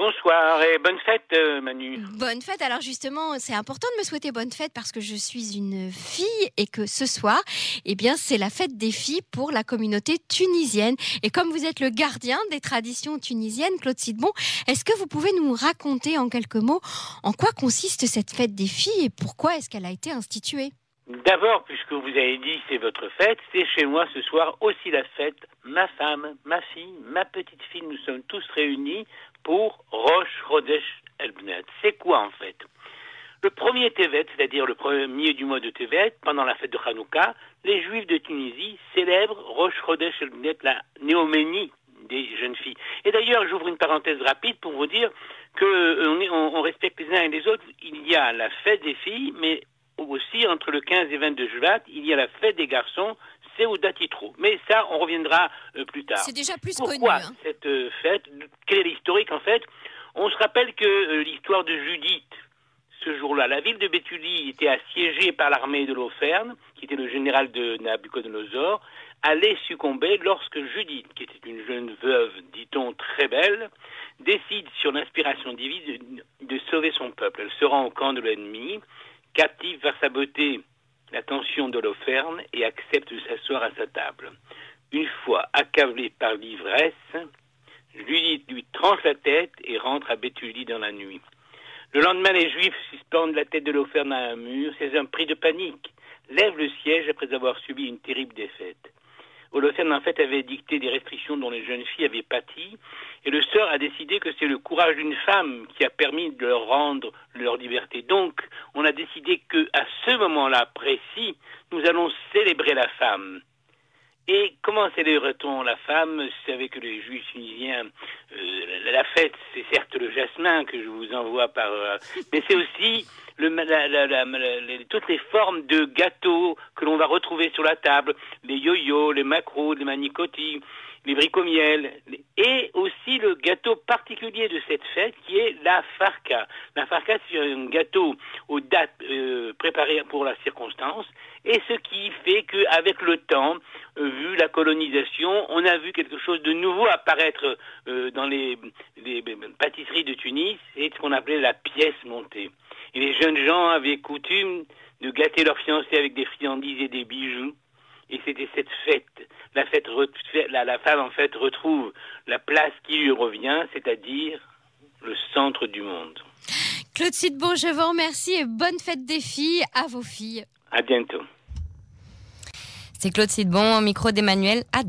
Bonsoir et bonne fête, euh, Manu. Bonne fête. Alors justement, c'est important de me souhaiter bonne fête parce que je suis une fille et que ce soir, eh bien, c'est la fête des filles pour la communauté tunisienne. Et comme vous êtes le gardien des traditions tunisiennes, Claude Sidbon, est-ce que vous pouvez nous raconter en quelques mots en quoi consiste cette fête des filles et pourquoi est-ce qu'elle a été instituée? D'abord, puisque vous avez dit c'est votre fête, c'est chez moi ce soir aussi la fête. Ma femme, ma fille, ma petite fille, nous sommes tous réunis pour Rosh Chodesh Elbnet. C'est quoi en fait? Le premier Tevet, c'est-à-dire le premier du mois de Tevet, pendant la fête de Hanouka, les Juifs de Tunisie célèbrent Rosh Chodesh Elbnet, la néoménie des jeunes filles. Et d'ailleurs, j'ouvre une parenthèse rapide pour vous dire que euh, respecte les uns et les autres. Il y a la fête des filles, mais aussi entre le 15 et 22 juillet, il y a la fête des garçons, c'est au Datitro. Mais ça, on reviendra euh, plus tard. C'est déjà plus Pourquoi connu. Hein. cette euh, fête? Quel est l'historique en fait? On se rappelle que euh, l'histoire de Judith, ce jour-là, la ville de Béthulie était assiégée par l'armée de Loferne, qui était le général de Nabucodonosor, allait succomber lorsque Judith, qui était une jeune veuve, dit-on très belle, décide sur l'inspiration divine de, de sauver son peuple. Elle se rend au camp de l'ennemi, captive par sa beauté l'attention d'Holoferne et accepte de s'asseoir à sa table. Une fois accablée par l'ivresse, Judith lui tranche la tête et rentre à Béthulie dans la nuit. Le lendemain, les Juifs suspendent la tête de l'Holoferne à un mur. Ces hommes pris de panique lèvent le siège après avoir subi une terrible défaite. Holocène, en fait, avait dicté des restrictions dont les jeunes filles avaient pâti, et le sort a décidé que c'est le courage d'une femme qui a permis de leur rendre leur liberté. Donc, on a décidé que, à ce moment-là précis, nous allons célébrer la femme. Et comment célèbre-t-on la femme? C'est avec les juifs tunisiens. Euh, la fête, c'est certes le jasmin que je vous envoie par, euh, mais c'est aussi toutes les formes de gâteaux que l'on va retrouver sur la table, les yo-yo, les macros, les manicotis, les bricomiel, et aussi le gâteau particulier de cette fête qui est la farka. La farka, c'est un gâteau aux dates euh, préparées pour la circonstance, et ce qui fait qu'avec le temps, vu la colonisation, on a vu quelque chose de nouveau apparaître euh, dans les, les, pâtisseries de Tunis, c'est ce qu'on appelait la pièce montée. Et les jeunes gens avaient coutume de gâter leurs fiancés avec des friandises et des bijoux. Et c'était cette fête. La, fête la, la femme, en fait, retrouve la place qui lui revient, c'est-à-dire le centre du monde. Claude Sidbon, je vous remercie et bonne fête des filles à vos filles. À bientôt. C'est Claude Sidbon au micro d'Emmanuel Ada.